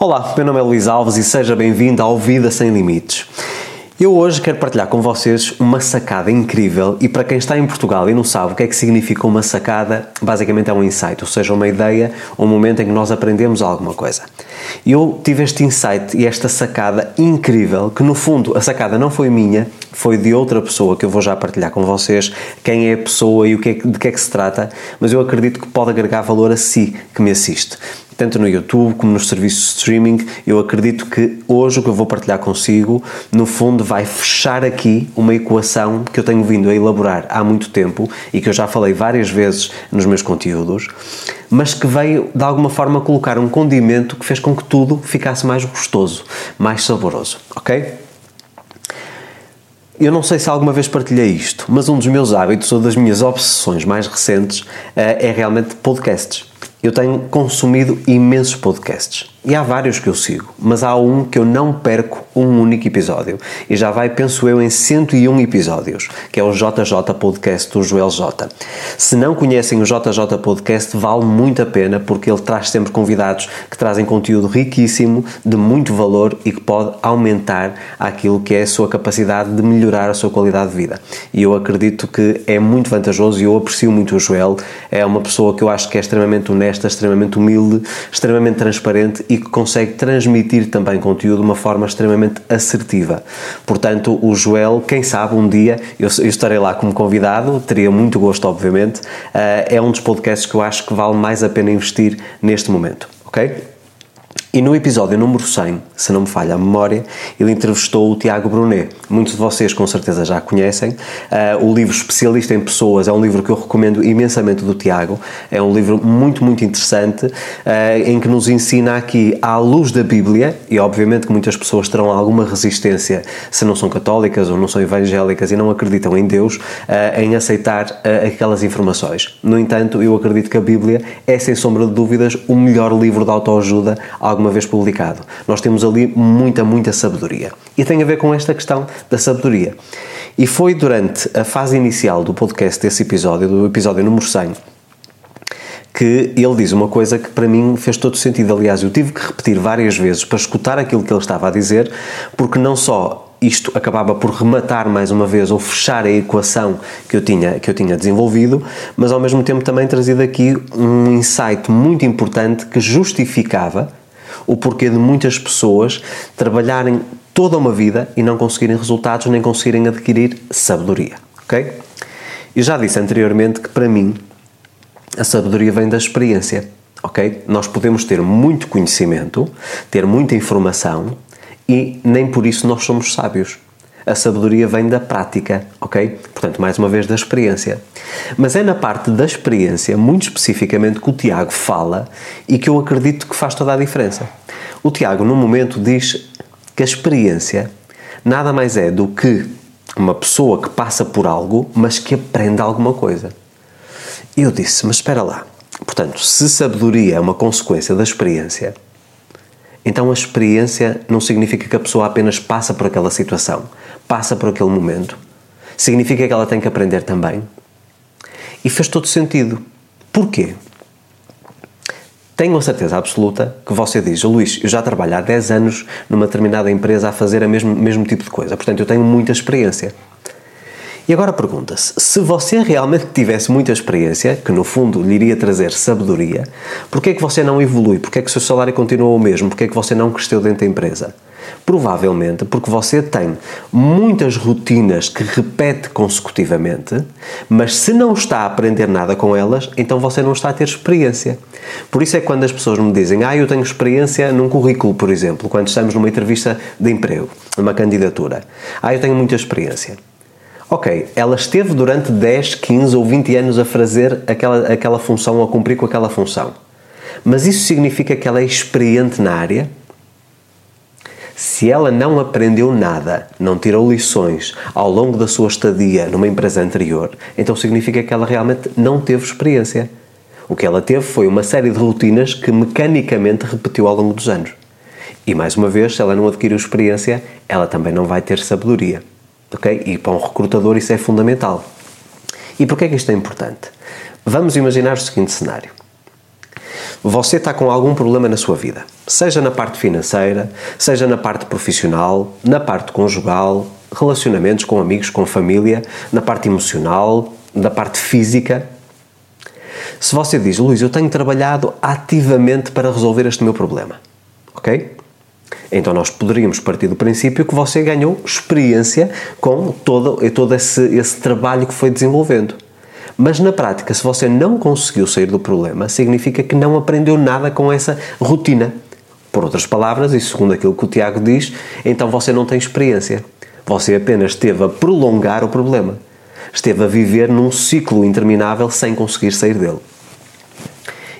Olá, meu nome é Luís Alves e seja bem-vindo ao Vida Sem Limites. Eu hoje quero partilhar com vocês uma sacada incrível e para quem está em Portugal e não sabe o que é que significa uma sacada, basicamente é um insight, ou seja, uma ideia, um momento em que nós aprendemos alguma coisa. Eu tive este insight e esta sacada incrível, que no fundo a sacada não foi minha, foi de outra pessoa que eu vou já partilhar com vocês quem é a pessoa e o que é, de que é que se trata, mas eu acredito que pode agregar valor a si que me assiste tanto no YouTube como nos serviços de streaming. Eu acredito que hoje o que eu vou partilhar consigo, no fundo, vai fechar aqui uma equação que eu tenho vindo a elaborar há muito tempo e que eu já falei várias vezes nos meus conteúdos, mas que veio de alguma forma colocar um condimento que fez com que tudo ficasse mais gostoso, mais saboroso, ok? Eu não sei se alguma vez partilhei isto, mas um dos meus hábitos ou das minhas obsessões mais recentes eh, é realmente podcasts. Eu tenho consumido imensos podcasts e há vários que eu sigo, mas há um que eu não perco um único episódio. E já vai, penso eu, em 101 episódios, que é o JJ Podcast do Joel J. Se não conhecem o JJ Podcast, vale muito a pena porque ele traz sempre convidados que trazem conteúdo riquíssimo, de muito valor e que pode aumentar aquilo que é a sua capacidade de melhorar a sua qualidade de vida. E eu acredito que é muito vantajoso e eu aprecio muito o Joel. É uma pessoa que eu acho que é extremamente honesta, extremamente humilde, extremamente transparente e que consegue transmitir também conteúdo de uma forma extremamente assertiva. Portanto, o Joel, quem sabe um dia eu, eu estarei lá como convidado, teria muito gosto, obviamente. Uh, é um dos podcasts que eu acho que vale mais a pena investir neste momento, ok? E no episódio número 100, se não me falha a memória, ele entrevistou o Tiago Brunet. Muitos de vocês com certeza já conhecem. Uh, o livro Especialista em Pessoas é um livro que eu recomendo imensamente do Tiago. É um livro muito, muito interessante uh, em que nos ensina aqui à luz da Bíblia, e obviamente que muitas pessoas terão alguma resistência se não são católicas ou não são evangélicas e não acreditam em Deus, uh, em aceitar aquelas informações. No entanto, eu acredito que a Bíblia é, sem sombra de dúvidas, o melhor livro de autoajuda alguma vez publicado. Nós temos ali muita, muita sabedoria. E tem a ver com esta questão da sabedoria. E foi durante a fase inicial do podcast desse episódio, do episódio número 100, que ele diz uma coisa que para mim fez todo sentido. Aliás, eu tive que repetir várias vezes para escutar aquilo que ele estava a dizer, porque não só isto acabava por rematar mais uma vez ou fechar a equação que eu tinha, que eu tinha desenvolvido, mas ao mesmo tempo também trazido aqui um insight muito importante que justificava o porquê de muitas pessoas trabalharem toda uma vida e não conseguirem resultados nem conseguirem adquirir sabedoria, ok? Eu já disse anteriormente que para mim a sabedoria vem da experiência, ok? Nós podemos ter muito conhecimento, ter muita informação e nem por isso nós somos sábios a sabedoria vem da prática, ok? Portanto, mais uma vez, da experiência. Mas é na parte da experiência, muito especificamente, que o Tiago fala e que eu acredito que faz toda a diferença. O Tiago, num momento, diz que a experiência nada mais é do que uma pessoa que passa por algo, mas que aprende alguma coisa. E eu disse, mas espera lá. Portanto, se sabedoria é uma consequência da experiência, então a experiência não significa que a pessoa apenas passa por aquela situação, passa por aquele momento. Significa que ela tem que aprender também. E fez todo sentido. Porquê? Tenho a certeza absoluta que você diz, Luís, eu já trabalho há 10 anos numa determinada empresa a fazer o mesmo, mesmo tipo de coisa, portanto eu tenho muita experiência. E agora pergunta-se: se você realmente tivesse muita experiência, que no fundo lhe iria trazer sabedoria, porquê é que você não evolui? Porquê é que o seu salário continua o mesmo? Porquê é que você não cresceu dentro da empresa? Provavelmente porque você tem muitas rotinas que repete consecutivamente, mas se não está a aprender nada com elas, então você não está a ter experiência. Por isso é que quando as pessoas me dizem, ah, eu tenho experiência num currículo, por exemplo, quando estamos numa entrevista de emprego, numa candidatura, ah, eu tenho muita experiência. Ok, ela esteve durante 10, 15 ou 20 anos a fazer aquela, aquela função, a cumprir com aquela função. Mas isso significa que ela é experiente na área? Se ela não aprendeu nada, não tirou lições ao longo da sua estadia numa empresa anterior, então significa que ela realmente não teve experiência. O que ela teve foi uma série de rotinas que mecanicamente repetiu ao longo dos anos. E mais uma vez, se ela não adquiriu experiência, ela também não vai ter sabedoria. Ok? E para um recrutador isso é fundamental. E porquê é que isto é importante? Vamos imaginar o seguinte cenário. Você está com algum problema na sua vida, seja na parte financeira, seja na parte profissional, na parte conjugal, relacionamentos com amigos, com família, na parte emocional, na parte física. Se você diz, Luís, eu tenho trabalhado ativamente para resolver este meu problema, ok? Então nós poderíamos partir do princípio que você ganhou experiência com todo, todo esse, esse trabalho que foi desenvolvendo. Mas na prática, se você não conseguiu sair do problema, significa que não aprendeu nada com essa rotina. Por outras palavras, e segundo aquilo que o Tiago diz, então você não tem experiência. Você apenas esteve a prolongar o problema. Esteve a viver num ciclo interminável sem conseguir sair dele.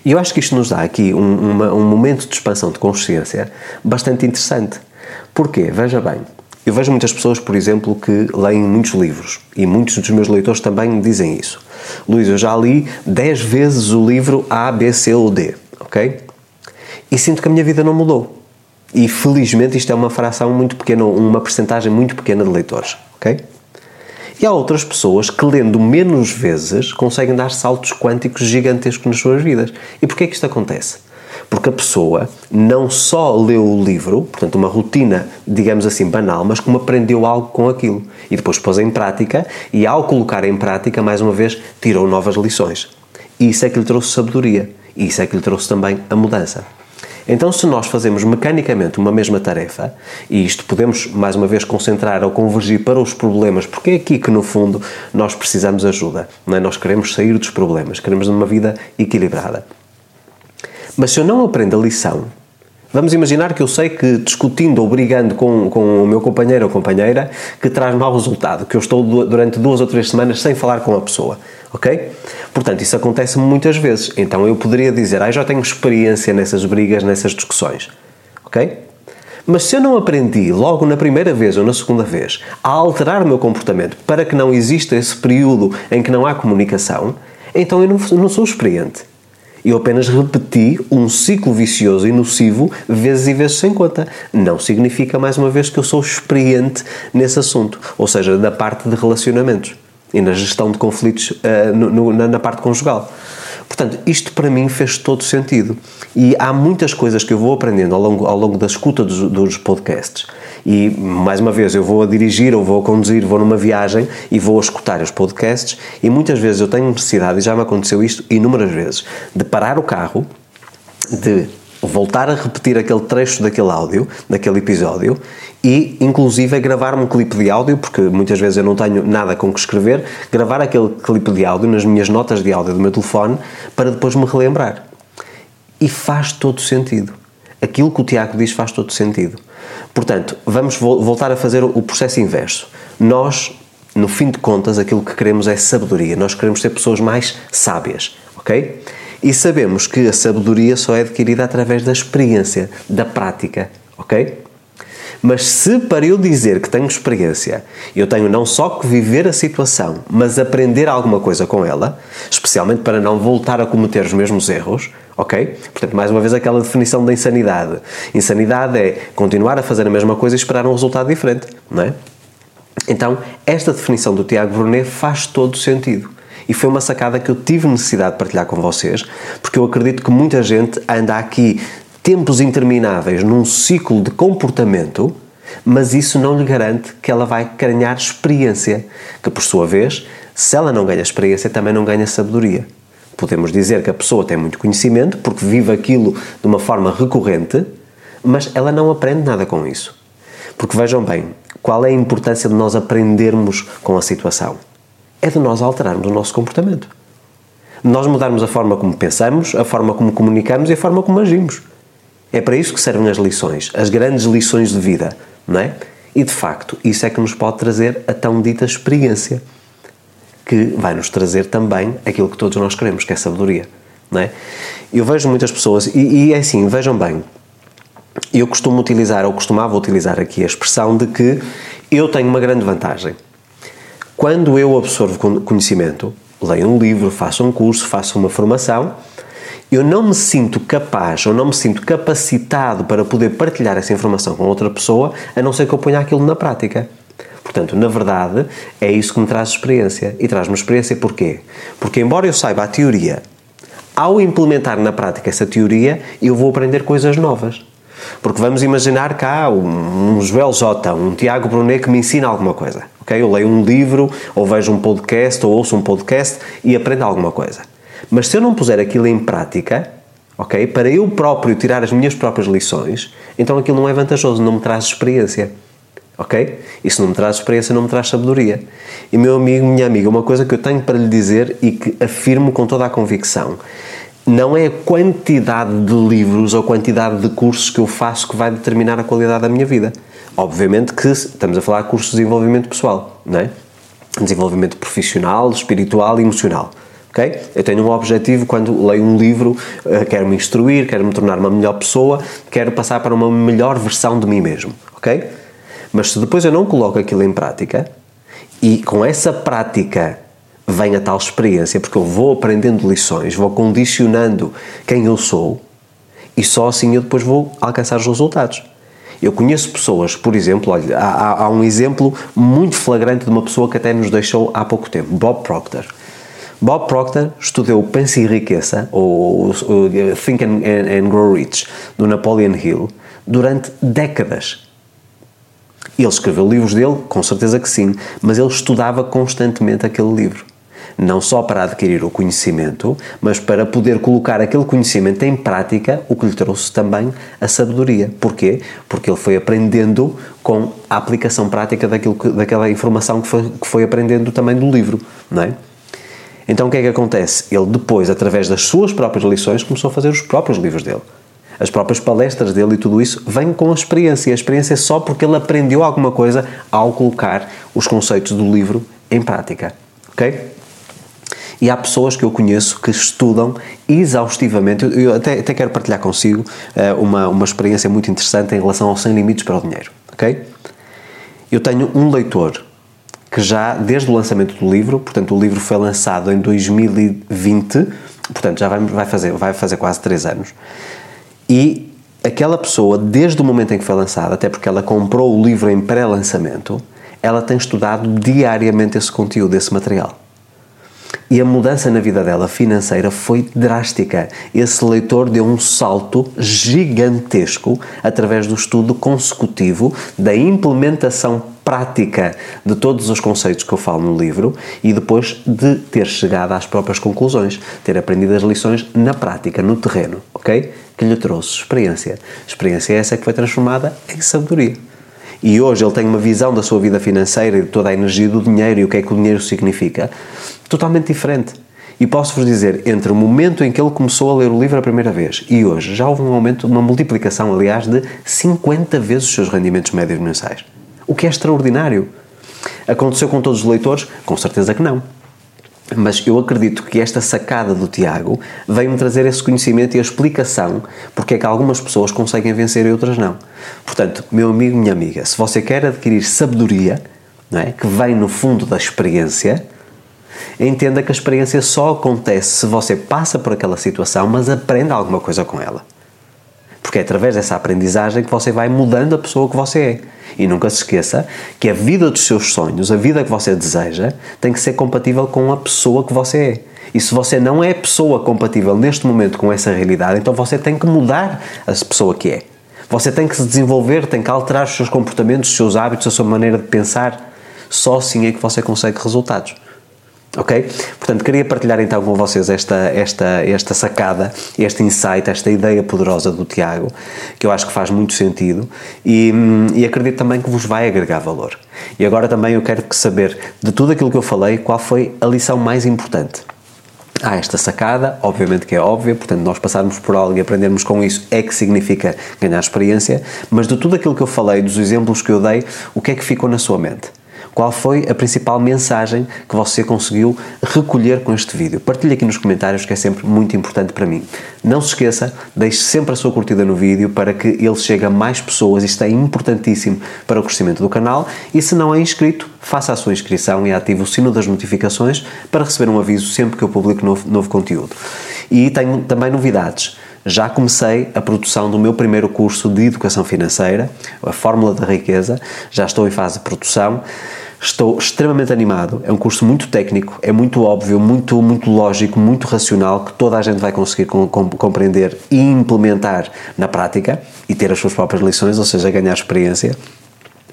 E eu acho que isto nos dá aqui um, uma, um momento de expansão de consciência bastante interessante. Porquê? Veja bem, eu vejo muitas pessoas, por exemplo, que leem muitos livros e muitos dos meus leitores também me dizem isso. Luís, eu já li 10 vezes o livro A, B, C ou D, ok? E sinto que a minha vida não mudou. E felizmente isto é uma fração muito pequena, uma percentagem muito pequena de leitores, ok? E há outras pessoas que, lendo menos vezes, conseguem dar saltos quânticos gigantescos nas suas vidas. E porquê que isto acontece? Porque a pessoa não só leu o livro, portanto, uma rotina, digamos assim, banal, mas como aprendeu algo com aquilo. E depois pôs em prática, e ao colocar em prática, mais uma vez, tirou novas lições. Isso é que lhe trouxe sabedoria. E isso é que lhe trouxe também a mudança. Então, se nós fazemos mecanicamente uma mesma tarefa, e isto podemos mais uma vez concentrar ou convergir para os problemas, porque é aqui que no fundo nós precisamos ajuda, não é? Nós queremos sair dos problemas, queremos uma vida equilibrada. Mas se eu não aprendo a lição, vamos imaginar que eu sei que discutindo ou brigando com, com o meu companheiro ou companheira que traz mau resultado, que eu estou durante duas ou três semanas sem falar com a pessoa, ok? Portanto, isso acontece muitas vezes. Então eu poderia dizer, ah, já tenho experiência nessas brigas, nessas discussões, ok? Mas se eu não aprendi logo na primeira vez ou na segunda vez a alterar o meu comportamento para que não exista esse período em que não há comunicação, então eu não, não sou experiente. Eu apenas repeti um ciclo vicioso e nocivo vezes e vezes sem conta. Não significa, mais uma vez, que eu sou experiente nesse assunto, ou seja, na parte de relacionamentos e na gestão de conflitos uh, no, no, na, na parte conjugal. Portanto, isto para mim fez todo sentido. E há muitas coisas que eu vou aprendendo ao longo, ao longo da escuta dos, dos podcasts. E, mais uma vez, eu vou a dirigir, ou vou a conduzir, vou numa viagem e vou a escutar os podcasts. E muitas vezes eu tenho necessidade, e já me aconteceu isto inúmeras vezes, de parar o carro, de voltar a repetir aquele trecho daquele áudio, daquele episódio e inclusive gravar um clipe de áudio, porque muitas vezes eu não tenho nada com que escrever, gravar aquele clipe de áudio nas minhas notas de áudio do meu telefone para depois me relembrar. E faz todo sentido. Aquilo que o Tiago diz faz todo sentido. Portanto, vamos voltar a fazer o processo inverso. Nós, no fim de contas, aquilo que queremos é sabedoria. Nós queremos ser pessoas mais sábias, ok? E sabemos que a sabedoria só é adquirida através da experiência, da prática, ok? Mas se para eu dizer que tenho experiência, eu tenho não só que viver a situação, mas aprender alguma coisa com ela, especialmente para não voltar a cometer os mesmos erros, ok? Portanto, mais uma vez aquela definição da insanidade. Insanidade é continuar a fazer a mesma coisa e esperar um resultado diferente, não é? Então, esta definição do Tiago Brunet faz todo sentido. E foi uma sacada que eu tive necessidade de partilhar com vocês, porque eu acredito que muita gente anda aqui tempos intermináveis num ciclo de comportamento, mas isso não lhe garante que ela vai ganhar experiência, que por sua vez, se ela não ganha experiência, também não ganha sabedoria. Podemos dizer que a pessoa tem muito conhecimento porque vive aquilo de uma forma recorrente, mas ela não aprende nada com isso. Porque vejam bem, qual é a importância de nós aprendermos com a situação? É de nós alterarmos o nosso comportamento. Nós mudarmos a forma como pensamos, a forma como comunicamos e a forma como agimos. É para isso que servem as lições, as grandes lições de vida, não é? E de facto, isso é que nos pode trazer a tão dita experiência, que vai nos trazer também aquilo que todos nós queremos, que é sabedoria, não é? Eu vejo muitas pessoas, e, e é assim, vejam bem, eu costumo utilizar, ou costumava utilizar aqui a expressão de que eu tenho uma grande vantagem. Quando eu absorvo conhecimento, leio um livro, faço um curso, faço uma formação, eu não me sinto capaz ou não me sinto capacitado para poder partilhar essa informação com outra pessoa, a não ser que eu ponha aquilo na prática. Portanto, na verdade, é isso que me traz experiência. E traz-me experiência porquê? Porque, embora eu saiba a teoria, ao implementar na prática essa teoria, eu vou aprender coisas novas. Porque vamos imaginar cá um, um Joel J, um Tiago Brunet que me ensina alguma coisa. Okay? Eu leio um livro, ou vejo um podcast, ou ouço um podcast e aprendo alguma coisa. Mas se eu não puser aquilo em prática, ok, para eu próprio tirar as minhas próprias lições, então aquilo não é vantajoso, não me traz experiência. Ok? Isso não me traz experiência, não me traz sabedoria. E meu amigo, minha amiga, uma coisa que eu tenho para lhe dizer e que afirmo com toda a convicção: não é a quantidade de livros ou quantidade de cursos que eu faço que vai determinar a qualidade da minha vida. Obviamente que estamos a falar de cursos de desenvolvimento pessoal, não é? Desenvolvimento profissional, espiritual e emocional. Okay? Eu tenho um objetivo quando leio um livro, eh, quero me instruir, quero me tornar uma melhor pessoa, quero passar para uma melhor versão de mim mesmo, ok? Mas se depois eu não coloco aquilo em prática e com essa prática vem a tal experiência, porque eu vou aprendendo lições, vou condicionando quem eu sou e só assim eu depois vou alcançar os resultados. Eu conheço pessoas, por exemplo, olha, há, há, um exemplo muito flagrante de uma pessoa que até nos deixou há pouco tempo, Bob Proctor. Bob Proctor estudou Pense e Riqueza, ou, ou Think and, and, and Grow Rich, do Napoleon Hill, durante décadas. Ele escreveu livros dele, com certeza que sim, mas ele estudava constantemente aquele livro. Não só para adquirir o conhecimento, mas para poder colocar aquele conhecimento em prática, o que lhe trouxe também a sabedoria. Porquê? Porque ele foi aprendendo com a aplicação prática daquilo que, daquela informação que foi, que foi aprendendo também do livro, não é? Então o que é que acontece? Ele depois, através das suas próprias lições, começou a fazer os próprios livros dele as próprias palestras dele e tudo isso vem com a experiência. A experiência é só porque ele aprendeu alguma coisa ao colocar os conceitos do livro em prática. Ok? E há pessoas que eu conheço que estudam exaustivamente. Eu até, até quero partilhar consigo uh, uma, uma experiência muito interessante em relação ao Sem Limites para o Dinheiro. Ok? Eu tenho um leitor que já, desde o lançamento do livro, portanto, o livro foi lançado em 2020, portanto, já vai, vai, fazer, vai fazer quase 3 anos. E aquela pessoa, desde o momento em que foi lançada, até porque ela comprou o livro em pré-lançamento, ela tem estudado diariamente esse conteúdo, esse material. E a mudança na vida dela financeira foi drástica. Esse leitor deu um salto gigantesco através do estudo consecutivo, da implementação prática de todos os conceitos que eu falo no livro e depois de ter chegado às próprias conclusões, ter aprendido as lições na prática, no terreno, ok? Que lhe trouxe experiência. Experiência essa que foi transformada em sabedoria. E hoje ele tem uma visão da sua vida financeira e de toda a energia do dinheiro e o que é que o dinheiro significa totalmente diferente. E posso-vos dizer, entre o momento em que ele começou a ler o livro a primeira vez e hoje, já houve um aumento, uma multiplicação, aliás, de 50 vezes os seus rendimentos médios mensais. O que é extraordinário. Aconteceu com todos os leitores? Com certeza que não. Mas eu acredito que esta sacada do Tiago veio-me trazer esse conhecimento e a explicação porque é que algumas pessoas conseguem vencer e outras não. Portanto, meu amigo, minha amiga, se você quer adquirir sabedoria, não é, que vem no fundo da experiência, entenda que a experiência só acontece se você passa por aquela situação, mas aprende alguma coisa com ela. Porque é através dessa aprendizagem que você vai mudando a pessoa que você é. E nunca se esqueça que a vida dos seus sonhos, a vida que você deseja, tem que ser compatível com a pessoa que você é. E se você não é pessoa compatível neste momento com essa realidade, então você tem que mudar a pessoa que é. Você tem que se desenvolver, tem que alterar os seus comportamentos, os seus hábitos, a sua maneira de pensar. Só assim é que você consegue resultados. Ok? Portanto, queria partilhar então com vocês esta, esta, esta sacada, este insight, esta ideia poderosa do Tiago, que eu acho que faz muito sentido e, e acredito também que vos vai agregar valor. E agora também eu quero saber de tudo aquilo que eu falei, qual foi a lição mais importante. Há esta sacada, obviamente que é óbvia, portanto, nós passarmos por algo e aprendermos com isso é que significa ganhar experiência, mas de tudo aquilo que eu falei, dos exemplos que eu dei, o que é que ficou na sua mente? Qual foi a principal mensagem que você conseguiu recolher com este vídeo? Partilhe aqui nos comentários que é sempre muito importante para mim. Não se esqueça, deixe sempre a sua curtida no vídeo para que ele chegue a mais pessoas. Isto é importantíssimo para o crescimento do canal. E se não é inscrito, faça a sua inscrição e ative o sino das notificações para receber um aviso sempre que eu publico novo, novo conteúdo. E tenho também novidades já comecei a produção do meu primeiro curso de Educação Financeira, a Fórmula da Riqueza, já estou em fase de produção. Estou extremamente animado. É um curso muito técnico, é muito óbvio, muito, muito lógico, muito racional, que toda a gente vai conseguir com, com, compreender e implementar na prática e ter as suas próprias lições, ou seja, ganhar experiência.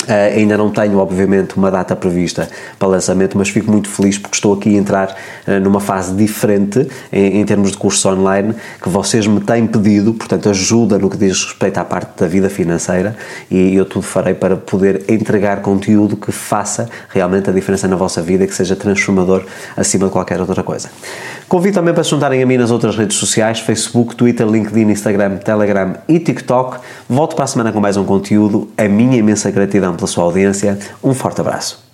Uh, ainda não tenho, obviamente, uma data prevista para lançamento, mas fico muito feliz porque estou aqui a entrar uh, numa fase diferente em, em, termos de curso online que vocês me têm pedido, portanto, ajuda no que diz respeito à parte da vida financeira e eu tudo farei para poder entregar conteúdo que faça realmente a diferença na vossa vida e que seja transformador acima de qualquer outra coisa. Convido também para se juntarem a mim nas outras redes sociais: Facebook, Twitter, LinkedIn, Instagram, Telegram e TikTok. Volto para a semana com mais um conteúdo. A minha imensa pela sua audiência. Um forte abraço.